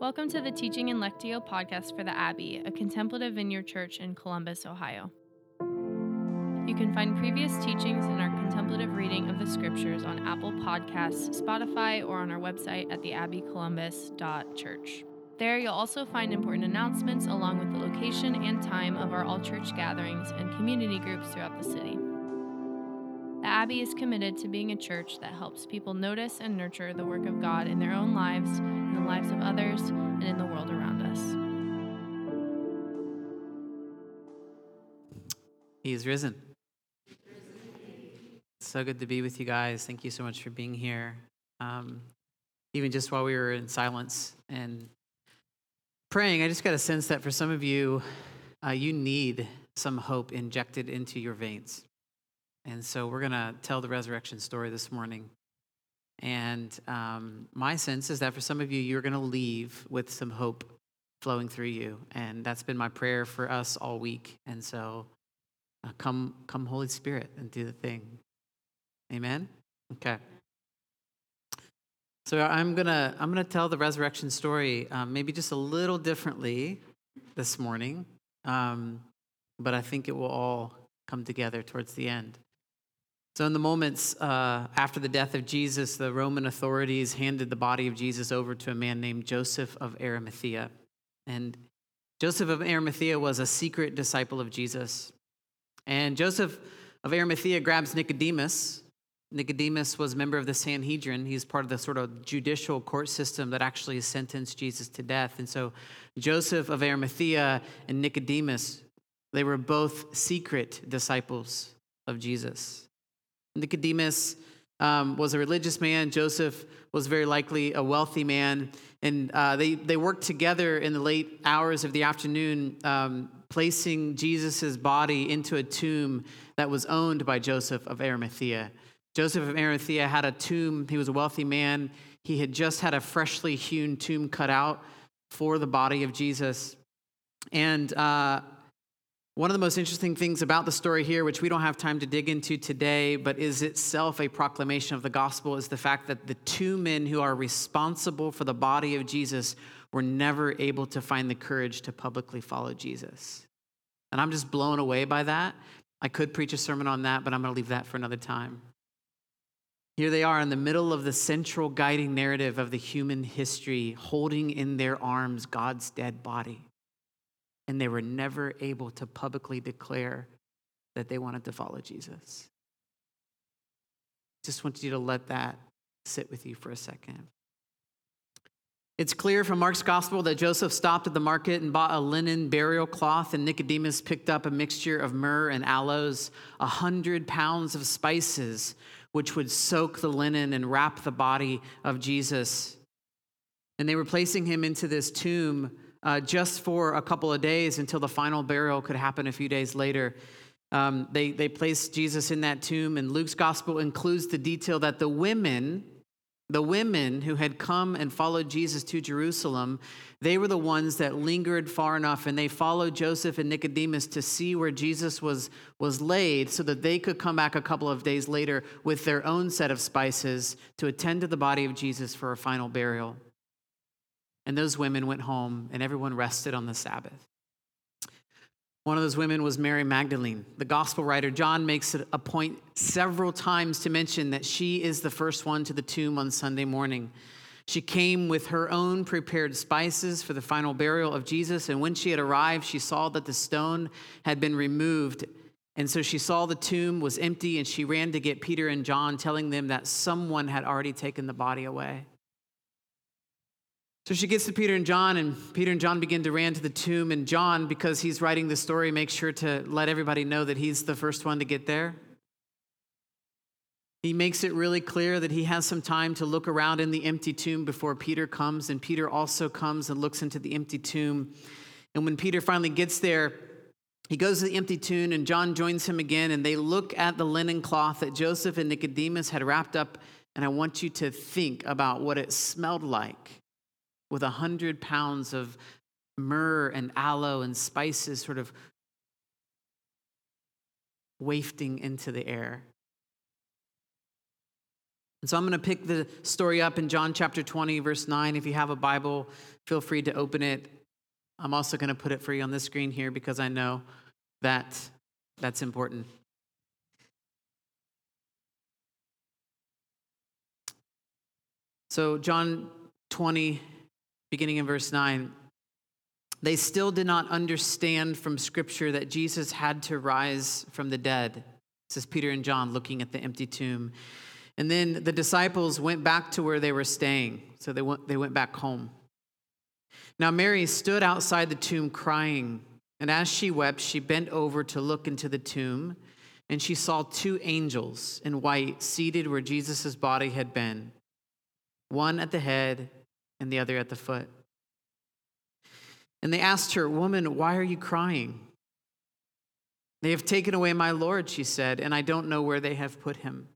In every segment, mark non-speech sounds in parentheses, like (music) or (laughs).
Welcome to the Teaching and Lectio podcast for the Abbey, a contemplative vineyard church in Columbus, Ohio. You can find previous teachings in our contemplative reading of the scriptures on Apple Podcasts, Spotify, or on our website at theabbeycolumbus.church. There, you'll also find important announcements along with the location and time of our all church gatherings and community groups throughout the city. The Abbey is committed to being a church that helps people notice and nurture the work of God in their own lives, lives of others, and in the world around us. He is risen. So good to be with you guys. Thank you so much for being here. Um, even just while we were in silence and praying, I just got a sense that for some of you, uh, you need some hope injected into your veins. And so we're going to tell the resurrection story this morning. And um, my sense is that for some of you, you're going to leave with some hope flowing through you. And that's been my prayer for us all week. And so uh, come, come, Holy Spirit, and do the thing. Amen? Okay. So I'm gonna I'm gonna tell the resurrection story um, maybe just a little differently this morning, um, but I think it will all come together towards the end. So, in the moments uh, after the death of Jesus, the Roman authorities handed the body of Jesus over to a man named Joseph of Arimathea. And Joseph of Arimathea was a secret disciple of Jesus. And Joseph of Arimathea grabs Nicodemus, Nicodemus was a member of the Sanhedrin. He's part of the sort of judicial court system that actually sentenced Jesus to death. And so Joseph of Arimathea and Nicodemus, they were both secret disciples of Jesus. Nicodemus um, was a religious man. Joseph was very likely a wealthy man. And uh, they, they worked together in the late hours of the afternoon, um, placing Jesus' body into a tomb that was owned by Joseph of Arimathea. Joseph of Arimathea had a tomb. He was a wealthy man. He had just had a freshly hewn tomb cut out for the body of Jesus. And uh, one of the most interesting things about the story here, which we don't have time to dig into today, but is itself a proclamation of the gospel, is the fact that the two men who are responsible for the body of Jesus were never able to find the courage to publicly follow Jesus. And I'm just blown away by that. I could preach a sermon on that, but I'm going to leave that for another time. Here they are in the middle of the central guiding narrative of the human history, holding in their arms God's dead body. And they were never able to publicly declare that they wanted to follow Jesus. Just want you to let that sit with you for a second. It's clear from Mark's gospel that Joseph stopped at the market and bought a linen burial cloth, and Nicodemus picked up a mixture of myrrh and aloes, a hundred pounds of spices which would soak the linen and wrap the body of Jesus. And they were placing him into this tomb uh, just for a couple of days until the final burial could happen a few days later. Um, they, they placed Jesus in that tomb, and Luke's gospel includes the detail that the women the women who had come and followed Jesus to Jerusalem, they were the ones that lingered far enough and they followed Joseph and Nicodemus to see where Jesus was, was laid so that they could come back a couple of days later with their own set of spices to attend to the body of Jesus for a final burial. And those women went home and everyone rested on the Sabbath. One of those women was Mary Magdalene. The gospel writer John makes it a point several times to mention that she is the first one to the tomb on Sunday morning. She came with her own prepared spices for the final burial of Jesus, and when she had arrived, she saw that the stone had been removed. And so she saw the tomb was empty, and she ran to get Peter and John, telling them that someone had already taken the body away. So she gets to Peter and John, and Peter and John begin to ran to the tomb. And John, because he's writing the story, makes sure to let everybody know that he's the first one to get there. He makes it really clear that he has some time to look around in the empty tomb before Peter comes, and Peter also comes and looks into the empty tomb. And when Peter finally gets there, he goes to the empty tomb, and John joins him again, and they look at the linen cloth that Joseph and Nicodemus had wrapped up. And I want you to think about what it smelled like with a hundred pounds of myrrh and aloe and spices sort of wafting into the air. And so I'm going to pick the story up in John chapter 20, verse 9. If you have a Bible, feel free to open it. I'm also going to put it for you on the screen here because I know that that's important. So, John 20, beginning in verse 9, they still did not understand from Scripture that Jesus had to rise from the dead. Is Peter and John looking at the empty tomb. And then the disciples went back to where they were staying. So they went, they went back home. Now, Mary stood outside the tomb crying. And as she wept, she bent over to look into the tomb. And she saw two angels in white seated where Jesus' body had been one at the head and the other at the foot. And they asked her, Woman, why are you crying? They have taken away my Lord, she said, and I don't know where they have put him.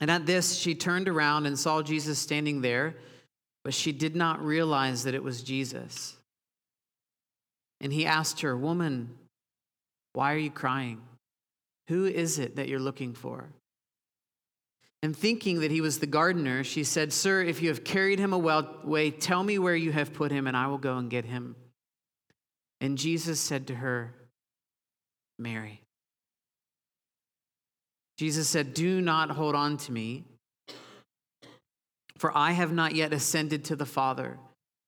And at this, she turned around and saw Jesus standing there, but she did not realize that it was Jesus. And he asked her, Woman, why are you crying? Who is it that you're looking for? And thinking that he was the gardener, she said, Sir, if you have carried him away, tell me where you have put him, and I will go and get him. And Jesus said to her, Mary. Jesus said, Do not hold on to me, for I have not yet ascended to the Father.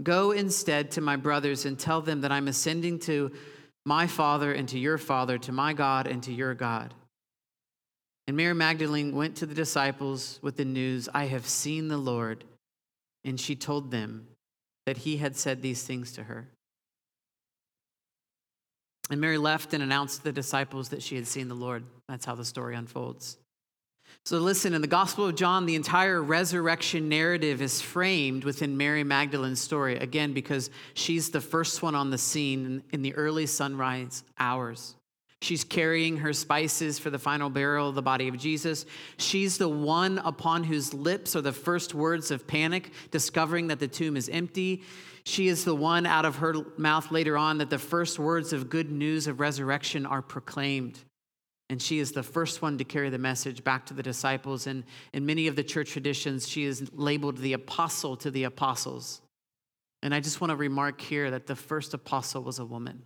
Go instead to my brothers and tell them that I'm ascending to my Father and to your Father, to my God and to your God. And Mary Magdalene went to the disciples with the news, I have seen the Lord. And she told them that he had said these things to her. And Mary left and announced to the disciples that she had seen the Lord. That's how the story unfolds. So, listen, in the Gospel of John, the entire resurrection narrative is framed within Mary Magdalene's story, again, because she's the first one on the scene in the early sunrise hours. She's carrying her spices for the final burial of the body of Jesus. She's the one upon whose lips are the first words of panic, discovering that the tomb is empty. She is the one out of her mouth later on that the first words of good news of resurrection are proclaimed. And she is the first one to carry the message back to the disciples. And in many of the church traditions, she is labeled the apostle to the apostles. And I just want to remark here that the first apostle was a woman.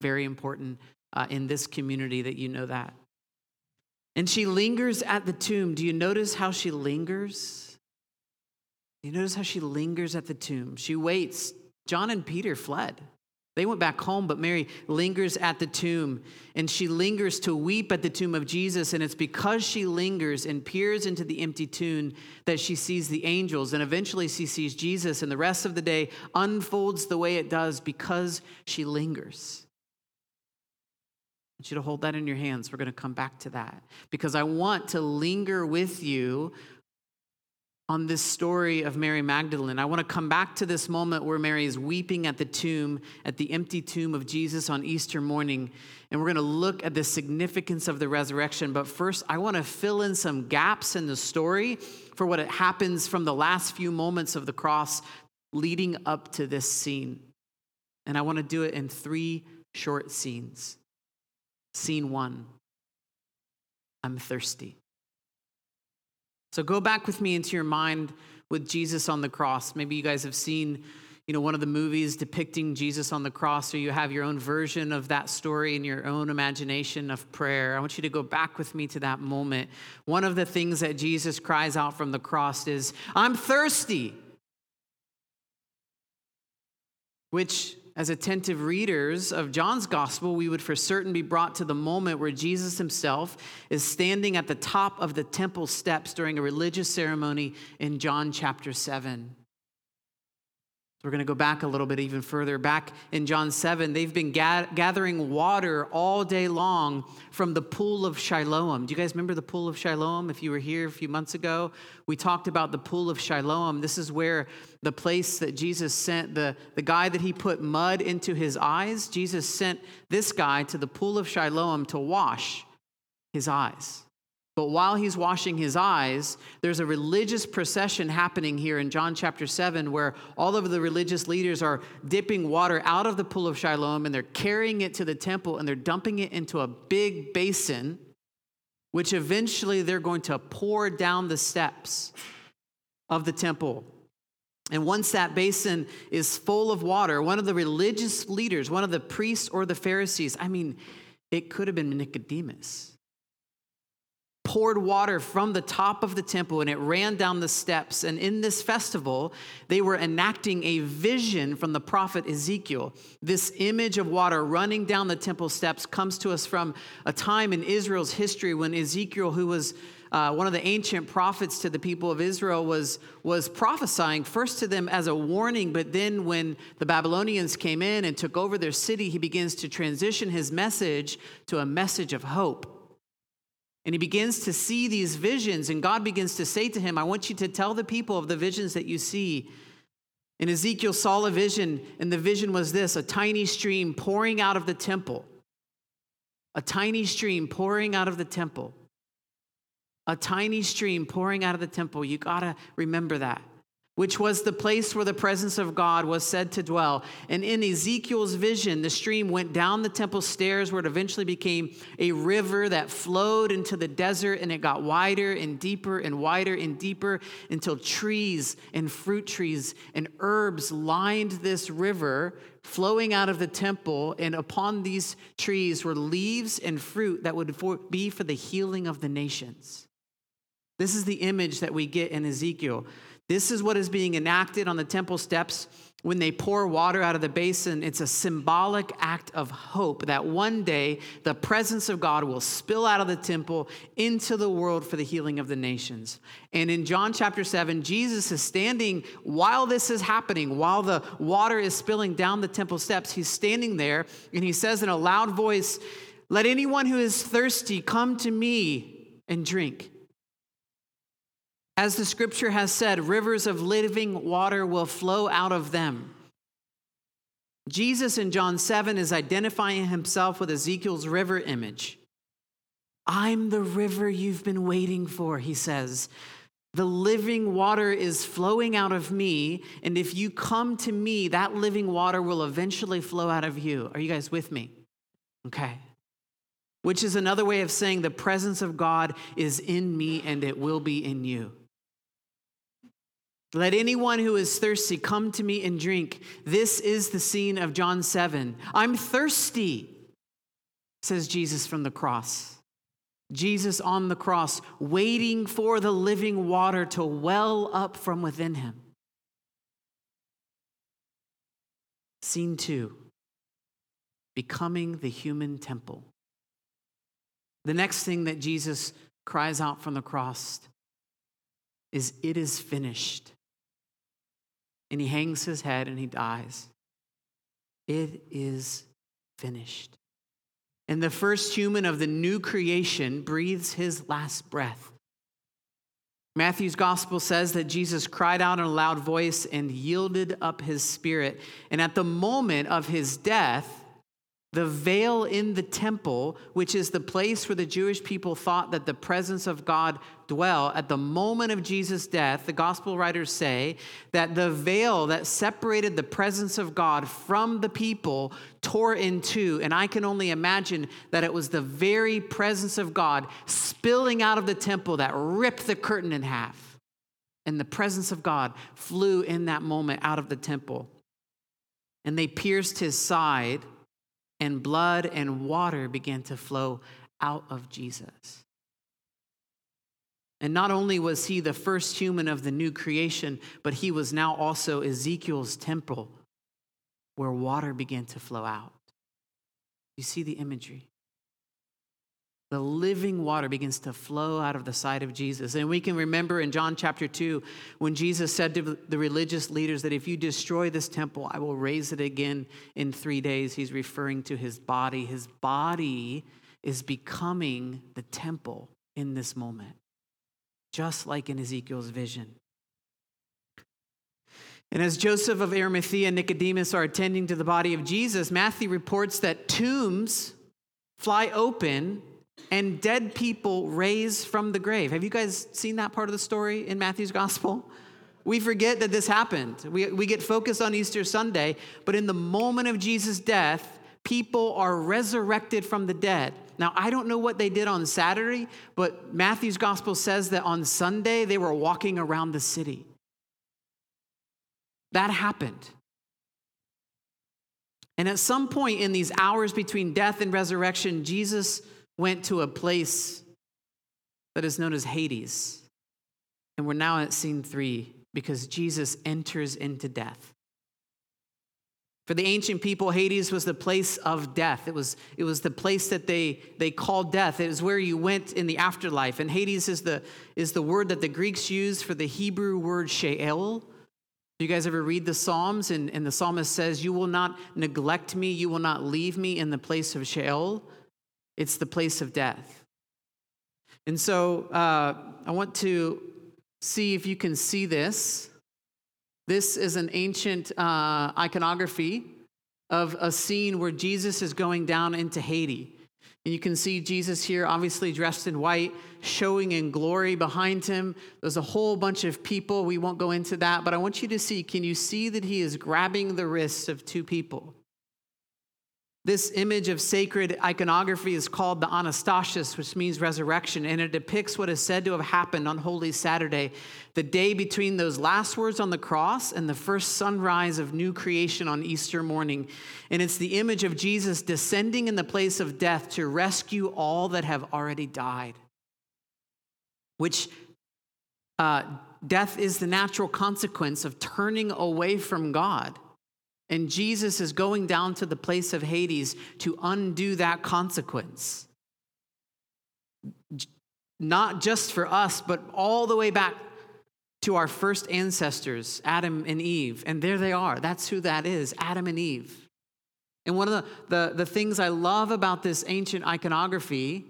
Very important uh, in this community that you know that. And she lingers at the tomb. Do you notice how she lingers? You notice how she lingers at the tomb. She waits. John and Peter fled. They went back home, but Mary lingers at the tomb and she lingers to weep at the tomb of Jesus. And it's because she lingers and peers into the empty tomb that she sees the angels. And eventually she sees Jesus, and the rest of the day unfolds the way it does because she lingers want you to hold that in your hands. We're going to come back to that because I want to linger with you on this story of Mary Magdalene. I want to come back to this moment where Mary is weeping at the tomb, at the empty tomb of Jesus on Easter morning. And we're going to look at the significance of the resurrection. But first, I want to fill in some gaps in the story for what happens from the last few moments of the cross leading up to this scene. And I want to do it in three short scenes. Scene one I'm thirsty. So go back with me into your mind with Jesus on the cross. Maybe you guys have seen you know one of the movies depicting Jesus on the cross or you have your own version of that story in your own imagination of prayer. I want you to go back with me to that moment. One of the things that Jesus cries out from the cross is, "I'm thirsty." Which as attentive readers of John's gospel, we would for certain be brought to the moment where Jesus himself is standing at the top of the temple steps during a religious ceremony in John chapter 7. We're going to go back a little bit even further. Back in John 7, they've been ga- gathering water all day long from the pool of Siloam. Do you guys remember the pool of Siloam? If you were here a few months ago, we talked about the pool of Siloam. This is where the place that Jesus sent the, the guy that he put mud into his eyes. Jesus sent this guy to the pool of Siloam to wash his eyes. But while he's washing his eyes, there's a religious procession happening here in John chapter 7 where all of the religious leaders are dipping water out of the pool of Siloam and they're carrying it to the temple and they're dumping it into a big basin which eventually they're going to pour down the steps of the temple. And once that basin is full of water, one of the religious leaders, one of the priests or the Pharisees, I mean, it could have been Nicodemus, poured water from the top of the temple and it ran down the steps. And in this festival, they were enacting a vision from the prophet Ezekiel. This image of water running down the temple steps comes to us from a time in Israel's history when Ezekiel, who was uh, one of the ancient prophets to the people of Israel was, was prophesying first to them as a warning, but then when the Babylonians came in and took over their city, he begins to transition his message to a message of hope. And he begins to see these visions, and God begins to say to him, I want you to tell the people of the visions that you see. And Ezekiel saw a vision, and the vision was this a tiny stream pouring out of the temple. A tiny stream pouring out of the temple a tiny stream pouring out of the temple. You got to remember that, which was the place where the presence of God was said to dwell. And in Ezekiel's vision, the stream went down the temple stairs where it eventually became a river that flowed into the desert and it got wider and deeper and wider and deeper until trees and fruit trees and herbs lined this river flowing out of the temple, and upon these trees were leaves and fruit that would be for the healing of the nations. This is the image that we get in Ezekiel. This is what is being enacted on the temple steps when they pour water out of the basin. It's a symbolic act of hope that one day the presence of God will spill out of the temple into the world for the healing of the nations. And in John chapter 7, Jesus is standing while this is happening, while the water is spilling down the temple steps. He's standing there and he says in a loud voice, Let anyone who is thirsty come to me and drink. As the scripture has said, rivers of living water will flow out of them. Jesus in John 7 is identifying himself with Ezekiel's river image. I'm the river you've been waiting for, he says. The living water is flowing out of me, and if you come to me, that living water will eventually flow out of you. Are you guys with me? Okay. Which is another way of saying the presence of God is in me and it will be in you. Let anyone who is thirsty come to me and drink. This is the scene of John 7. I'm thirsty, says Jesus from the cross. Jesus on the cross, waiting for the living water to well up from within him. Scene two becoming the human temple. The next thing that Jesus cries out from the cross is, It is finished and he hangs his head and he dies. It is finished. And the first human of the new creation breathes his last breath. Matthew's gospel says that Jesus cried out in a loud voice and yielded up his spirit. And at the moment of his death, the veil in the temple, which is the place where the Jewish people thought that the presence of God dwell, at the moment of Jesus' death, the gospel writers say that the veil that separated the presence of God from the people tore in two. And I can only imagine that it was the very presence of God spilling out of the temple that ripped the curtain in half. And the presence of God flew in that moment out of the temple. And they pierced his side and blood and water began to flow out of Jesus. And not only was he the first human of the new creation, but he was now also Ezekiel's temple where water began to flow out. You see the imagery? The living water begins to flow out of the side of Jesus. And we can remember in John chapter 2 when Jesus said to the religious leaders that if you destroy this temple, I will raise it again in three days. He's referring to his body. His body is becoming the temple in this moment, just like in Ezekiel's vision. And as Joseph of Arimathea and Nicodemus are attending to the body of Jesus, Matthew reports that tombs fly open and dead people raise from the grave. Have you guys seen that part of the story in Matthew's gospel? We forget that this happened. We, we get focused on Easter Sunday, but in the moment of Jesus' death, people are resurrected from the dead. Now, I don't know what they did on Saturday, but Matthew's gospel says that on Sunday they were walking around the city. That happened. And at some point in these hours between death and resurrection, Jesus went to a place that is known as Hades. And we're now at scene three because Jesus enters into death. For the ancient people, Hades was the place of death. It was, it was the place that they, they called death. It was where you went in the afterlife. And Hades is the, is the word that the Greeks use for the Hebrew word Sheol. Do you guys ever read the Psalms? And, and the psalmist says, You will not neglect me, you will not leave me in the place of Sheol. It's the place of death. And so uh, I want to see if you can see this. This is an ancient uh, iconography of a scene where Jesus is going down into Hades. And you can see Jesus here, obviously dressed in white, showing in glory behind him. There's a whole bunch of people. We won't go into that, but I want you to see can you see that he is grabbing the wrists of two people? This image of sacred iconography is called the Anastasis, which means resurrection, and it depicts what is said to have happened on Holy Saturday, the day between those last words on the cross and the first sunrise of new creation on Easter morning. And it's the image of Jesus descending in the place of death to rescue all that have already died, which uh, death is the natural consequence of turning away from God. And Jesus is going down to the place of Hades to undo that consequence. Not just for us, but all the way back to our first ancestors, Adam and Eve. And there they are. That's who that is Adam and Eve. And one of the, the, the things I love about this ancient iconography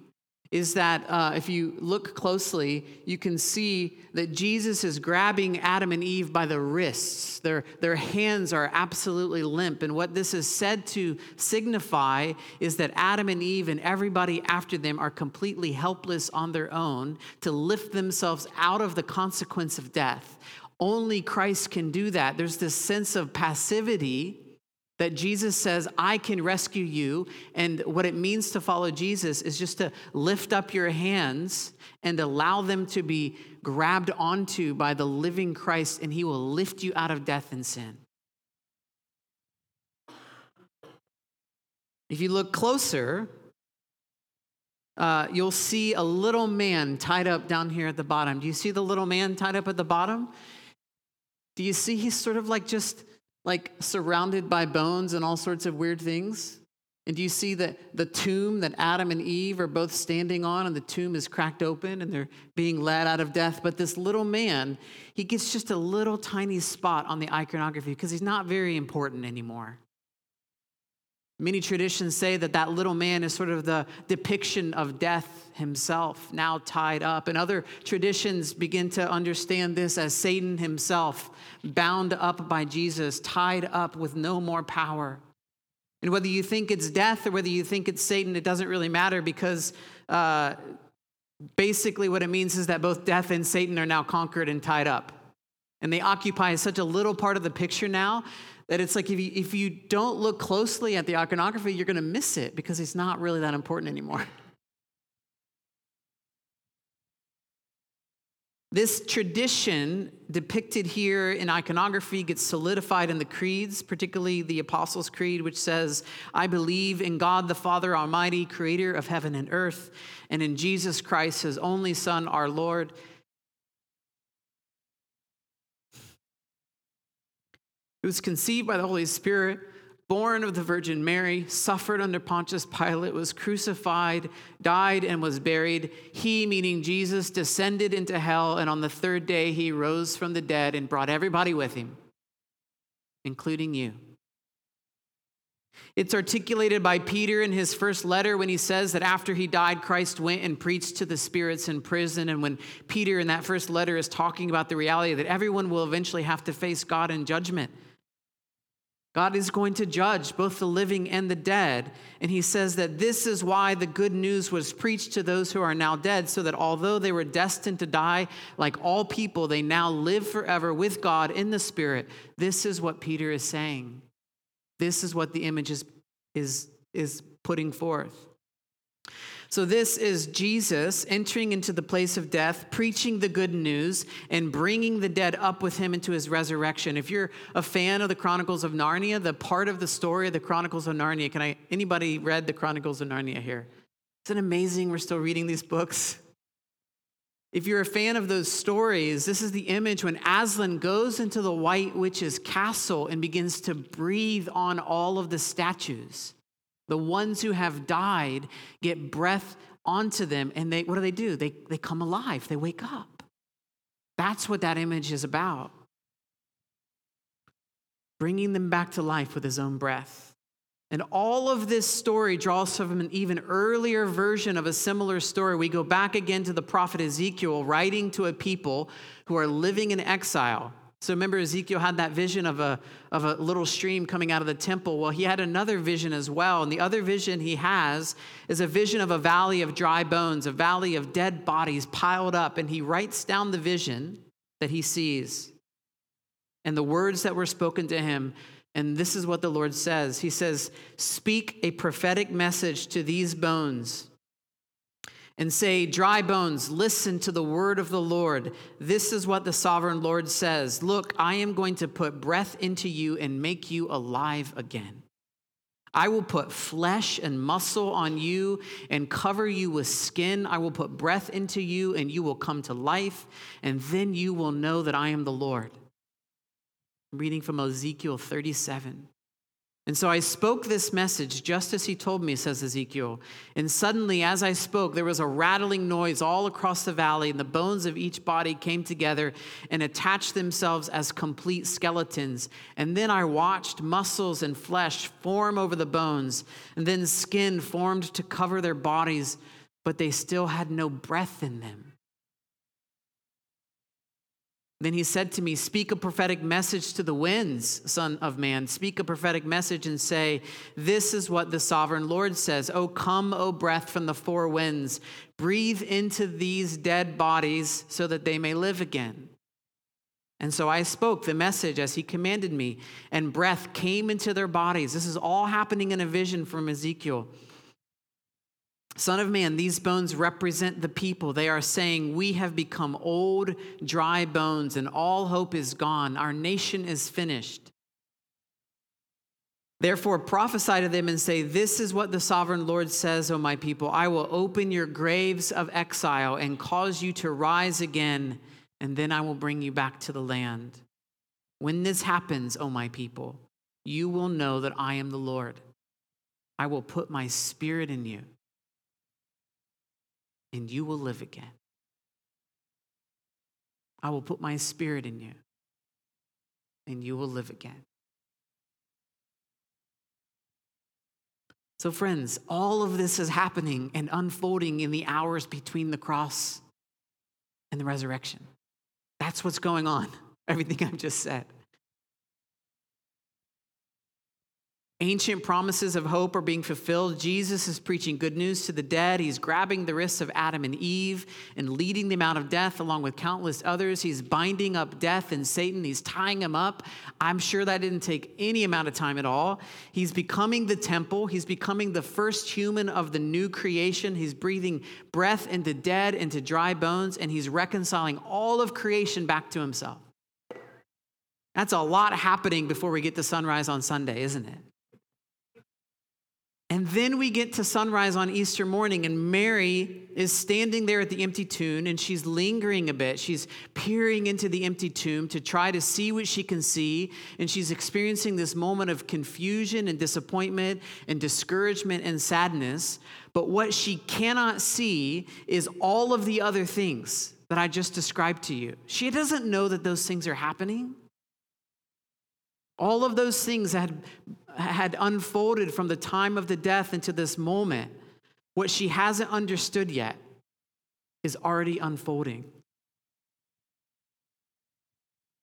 is that uh, if you look closely, you can see that Jesus is grabbing Adam and Eve by the wrists. Their, their hands are absolutely limp. And what this is said to signify is that Adam and Eve and everybody after them are completely helpless on their own to lift themselves out of the consequence of death. Only Christ can do that. There's this sense of passivity that Jesus says, I can rescue you. And what it means to follow Jesus is just to lift up your hands and allow them to be grabbed onto by the living Christ, and he will lift you out of death and sin. If you look closer, uh, you'll see a little man tied up down here at the bottom. Do you see the little man tied up at the bottom? Do you see he's sort of like just like surrounded by bones and all sorts of weird things? And do you see that the tomb that Adam and Eve are both standing on, and the tomb is cracked open and they're being led out of death? But this little man, he gets just a little tiny spot on the iconography because he's not very important anymore. Many traditions say that that little man is sort of the depiction of death himself, now tied up. And other traditions begin to understand this as Satan himself, bound up by Jesus, tied up with no more power. And whether you think it's death or whether you think it's Satan, it doesn't really matter because uh, basically what it means is that both death and Satan are now conquered and tied up. And they occupy such a little part of the picture now that it's like if you, if you don't look closely at the iconography, you're going to miss it because it's not really that important anymore. (laughs) This tradition depicted here in iconography gets solidified in the creeds, particularly the Apostles' Creed, which says, I believe in God the Father Almighty, creator of heaven and earth, and in Jesus Christ, his only Son, our Lord It was conceived by the Holy Spirit, born of the Virgin Mary, suffered under Pontius Pilate, was crucified, died, and was buried. He, meaning Jesus, descended into hell, and on the third day he rose from the dead and brought everybody with him, including you. It's articulated by Peter in his first letter when he says that after he died, Christ went and preached to the spirits in prison. And when Peter in that first letter is talking about the reality that everyone will eventually have to face God in judgment, God is going to judge both the living and the dead. And he says that this is why the good news was preached to those who are now dead, so that although they were destined to die like all people, they now live forever with God in the Spirit. This is what Peter is saying. This is what the image is, is, is putting forth. So, this is Jesus entering into the place of death, preaching the good news, and bringing the dead up with him into his resurrection. If you're a fan of the Chronicles of Narnia, the part of the story of the Chronicles of Narnia, can I, anybody read the Chronicles of Narnia here? It's an amazing we're still reading these books? If you're a fan of those stories, this is the image when Aslan goes into the White Witch's castle and begins to breathe on all of the statues. The ones who have died get breath onto them, and they what do they do? They, they come alive, they wake up. That's what that image is about. Bringing them back to life with his own breath. And all of this story draws from an even earlier version of a similar story. We go back again to the prophet Ezekiel writing to a people who are living in exile. So remember, Ezekiel had that vision of a, of a little stream coming out of the temple. Well, he had another vision as well. And the other vision he has is a vision of a valley of dry bones, a valley of dead bodies piled up. And he writes down the vision that he sees and the words that were spoken to him and this is what the Lord says He says, Speak a prophetic message to these bones and say, Dry bones, listen to the word of the Lord. This is what the sovereign Lord says Look, I am going to put breath into you and make you alive again. I will put flesh and muscle on you and cover you with skin. I will put breath into you and you will come to life, and then you will know that I am the Lord I'm reading from Ezekiel 37. And so I spoke this message just as he told me, says Ezekiel. And suddenly, as I spoke, there was a rattling noise all across the valley, and the bones of each body came together and attached themselves as complete skeletons. And then I watched muscles and flesh form over the bones, and then skin formed to cover their bodies, but they still had no breath in them. Then he said to me, Speak a prophetic message to the winds, Son of Man. Speak a prophetic message and say, This is what the sovereign Lord says. Oh, come, O breath from the four winds. Breathe into these dead bodies so that they may live again. And so I spoke the message as he commanded me, and breath came into their bodies. This is all happening in a vision from Ezekiel. Son of man, these bones represent the people. They are saying, We have become old, dry bones, and all hope is gone. Our nation is finished. Therefore, prophesy to them and say, This is what the sovereign Lord says, O my people. I will open your graves of exile and cause you to rise again, and then I will bring you back to the land. When this happens, O my people, you will know that I am the Lord. I will put my spirit in you and you will live again. I will put my spirit in you, and you will live again. So, friends, all of this is happening and unfolding in the hours between the cross and the resurrection. That's what's going on, (laughs) everything I've just said. Ancient promises of hope are being fulfilled. Jesus is preaching good news to the dead. He's grabbing the wrists of Adam and Eve and leading them out of death along with countless others. He's binding up death and Satan. He's tying him up. I'm sure that didn't take any amount of time at all. He's becoming the temple. He's becoming the first human of the new creation. He's breathing breath into dead, into dry bones, and he's reconciling all of creation back to himself. That's a lot happening before we get to sunrise on Sunday, isn't it? And then we get to sunrise on Easter morning, and Mary is standing there at the empty tomb and she's lingering a bit. She's peering into the empty tomb to try to see what she can see. And she's experiencing this moment of confusion and disappointment and discouragement and sadness. But what she cannot see is all of the other things that I just described to you. She doesn't know that those things are happening. All of those things had had unfolded from the time of the death into this moment, what she hasn't understood yet is already unfolding.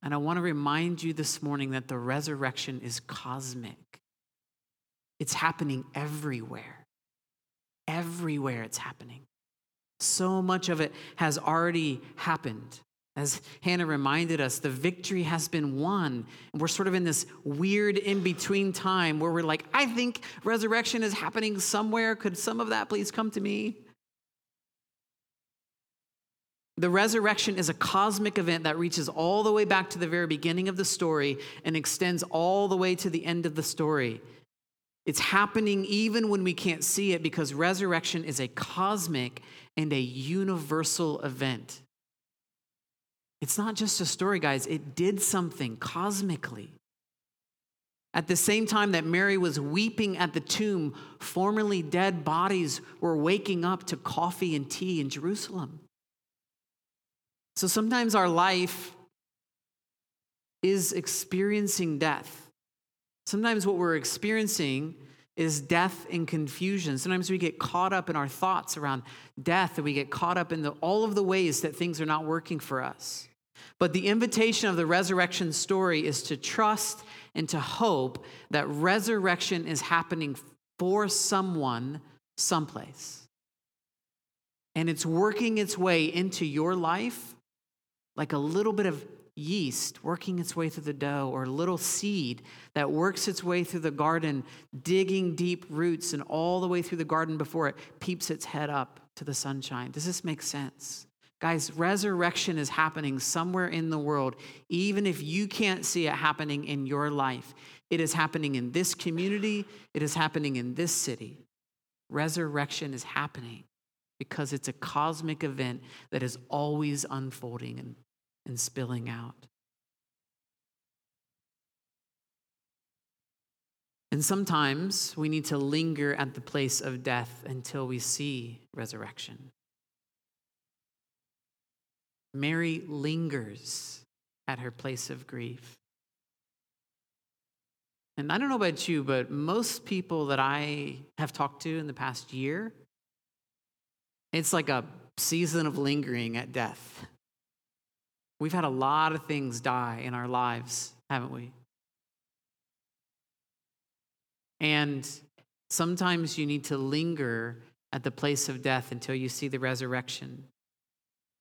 And I want to remind you this morning that the resurrection is cosmic. It's happening everywhere. Everywhere it's happening. So much of it has already happened. As Hannah reminded us, the victory has been won. We're sort of in this weird in between time where we're like, I think resurrection is happening somewhere. Could some of that please come to me? The resurrection is a cosmic event that reaches all the way back to the very beginning of the story and extends all the way to the end of the story. It's happening even when we can't see it because resurrection is a cosmic and a universal event. It's not just a story, guys, it did something cosmically. At the same time that Mary was weeping at the tomb, formerly dead bodies were waking up to coffee and tea in Jerusalem. So sometimes our life is experiencing death. Sometimes what we're experiencing is death and confusion. Sometimes we get caught up in our thoughts around death and we get caught up in the, all of the ways that things are not working for us. But the invitation of the resurrection story is to trust and to hope that resurrection is happening for someone someplace. And it's working its way into your life like a little bit of yeast working its way through the dough, or a little seed that works its way through the garden, digging deep roots and all the way through the garden before it peeps its head up to the sunshine. Does this make sense? Guys, resurrection is happening somewhere in the world, even if you can't see it happening in your life. It is happening in this community, it is happening in this city. Resurrection is happening because it's a cosmic event that is always unfolding and, and spilling out. And sometimes we need to linger at the place of death until we see resurrection. Mary lingers at her place of grief. And I don't know about you, but most people that I have talked to in the past year, it's like a season of lingering at death. We've had a lot of things die in our lives, haven't we? And sometimes you need to linger at the place of death until you see the resurrection.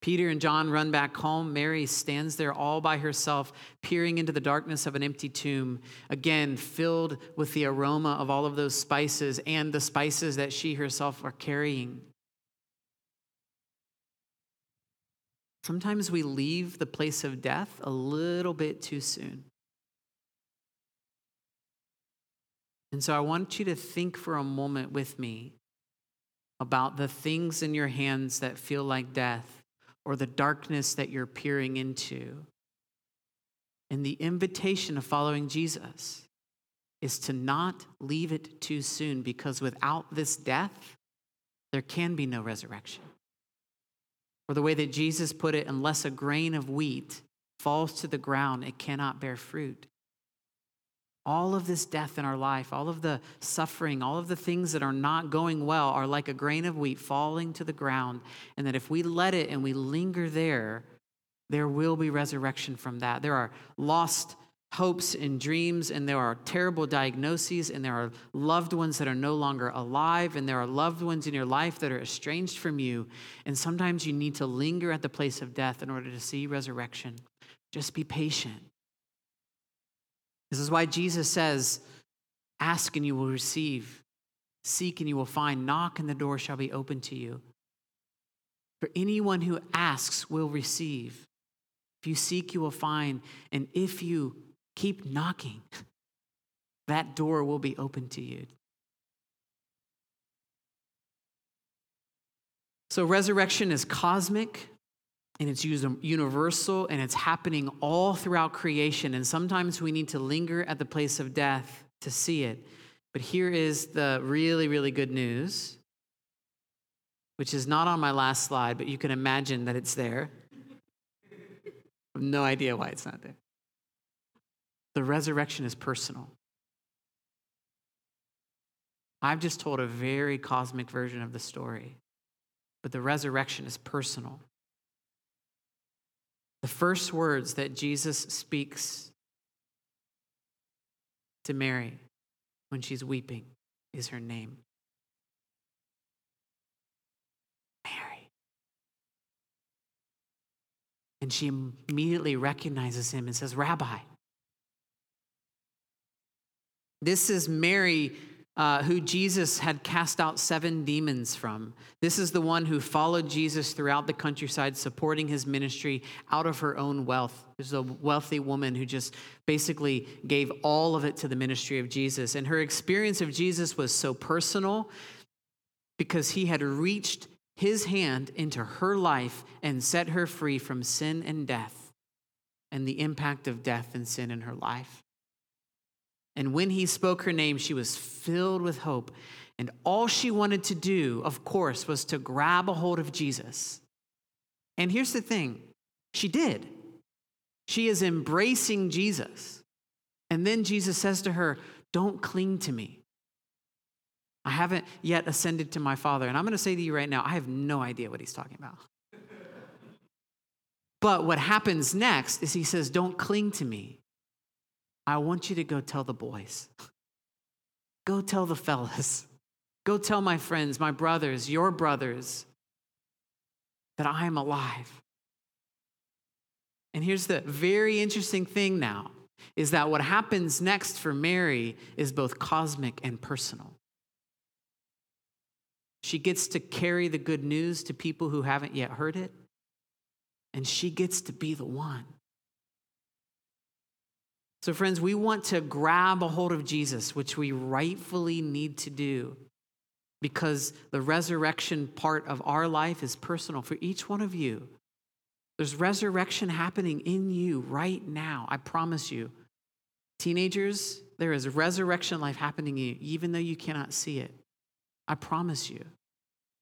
Peter and John run back home. Mary stands there all by herself, peering into the darkness of an empty tomb, again filled with the aroma of all of those spices and the spices that she herself are carrying. Sometimes we leave the place of death a little bit too soon. And so I want you to think for a moment with me about the things in your hands that feel like death or the darkness that you're peering into. And the invitation of following Jesus is to not leave it too soon because without this death, there can be no resurrection. Or the way that Jesus put it, unless a grain of wheat falls to the ground, it cannot bear fruit all of this death in our life, all of the suffering, all of the things that are not going well are like a grain of wheat falling to the ground. And that if we let it and we linger there, there will be resurrection from that. There are lost hopes and dreams, and there are terrible diagnoses, and there are loved ones that are no longer alive, and there are loved ones in your life that are estranged from you. And sometimes you need to linger at the place of death in order to see resurrection. Just be patient. This is why Jesus says, Ask and you will receive, seek and you will find, knock and the door shall be open to you. For anyone who asks will receive. If you seek, you will find. And if you keep knocking, (laughs) that door will be open to you. So, resurrection is cosmic, and it's um, universal and it's happening all throughout creation. And sometimes we need to linger at the place of death to see it. But here is the really, really good news, which is not on my last slide, but you can imagine that it's there. No idea why it's not there. The resurrection is personal. I've just told a very cosmic version of the story, but the resurrection is personal. The first words that Jesus speaks to Mary when she's weeping is her name Mary. And she immediately recognizes him and says, Rabbi. This is Mary uh, who Jesus had cast out seven demons from. This is the one who followed Jesus throughout the countryside, supporting his ministry out of her own wealth. There's a wealthy woman who just basically gave all of it to the ministry of Jesus. And her experience of Jesus was so personal because he had reached his hand into her life and set her free from sin and death and the impact of death and sin in her life. And when he spoke her name, she was filled with hope. And all she wanted to do, of course, was to grab a hold of Jesus. And here's the thing she did. She is embracing Jesus. And then Jesus says to her, Don't cling to me. I haven't yet ascended to my Father. And I'm going to say to you right now, I have no idea what he's talking about. but what happens next is he says, Don't cling to me. I want you to go tell the boys. (laughs) Go tell the fellas. (laughs) Go tell my friends, my brothers, your brothers, that I am alive. And here's the very interesting thing now is that what happens next for Mary is both cosmic and personal. She gets to carry the good news to people who haven't yet heard it, and she gets to be the one. So, friends, we want to grab a hold of Jesus, which we rightfully need to do because the resurrection part of our life is personal for each one of you. There's resurrection happening in you right now. I promise you. Teenagers, there is resurrection life happening in you, even though you cannot see it. I promise you.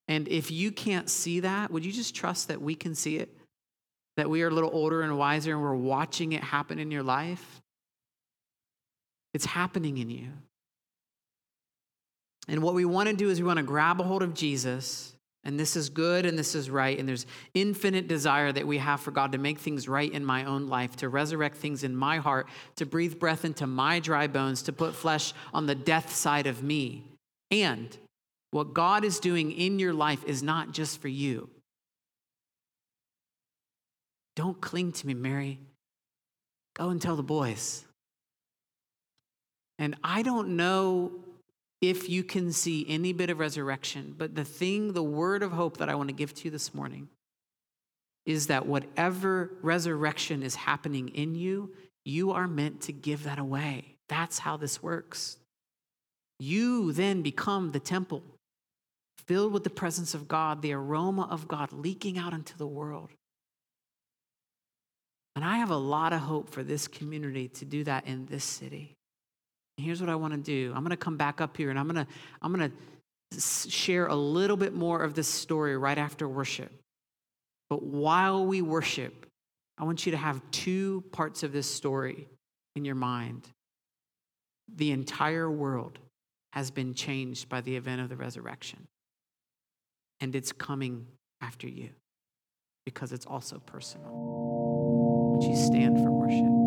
And if you can't see that, would you just trust that we can see it? That we are a little older and wiser and we're watching it happen in your life? It's happening in you. And what we want to do is we want to grab a hold of Jesus, and this is good and this is right. And there's infinite desire that we have for God to make things right in my own life, to resurrect things in my heart, to breathe breath into my dry bones, to put flesh on the death side of me. And what God is doing in your life is not just for you. Don't cling to me, Mary. Go and tell the boys. And I don't know if you can see any bit of resurrection, but the thing, the word of hope that I want to give to you this morning is that whatever resurrection is happening in you, you are meant to give that away. That's how this works. You then become the temple, filled with the presence of God, the aroma of God leaking out into the world. And I have a lot of hope for this community to do that in this city here's what I want to do. I'm going to come back up here and I'm going to I'm going to share a little bit more of this story right after worship. But while we worship, I want you to have two parts of this story in your mind. The entire world has been changed by the event of the resurrection. And it's coming after you because it's also personal. Would you stand for worship?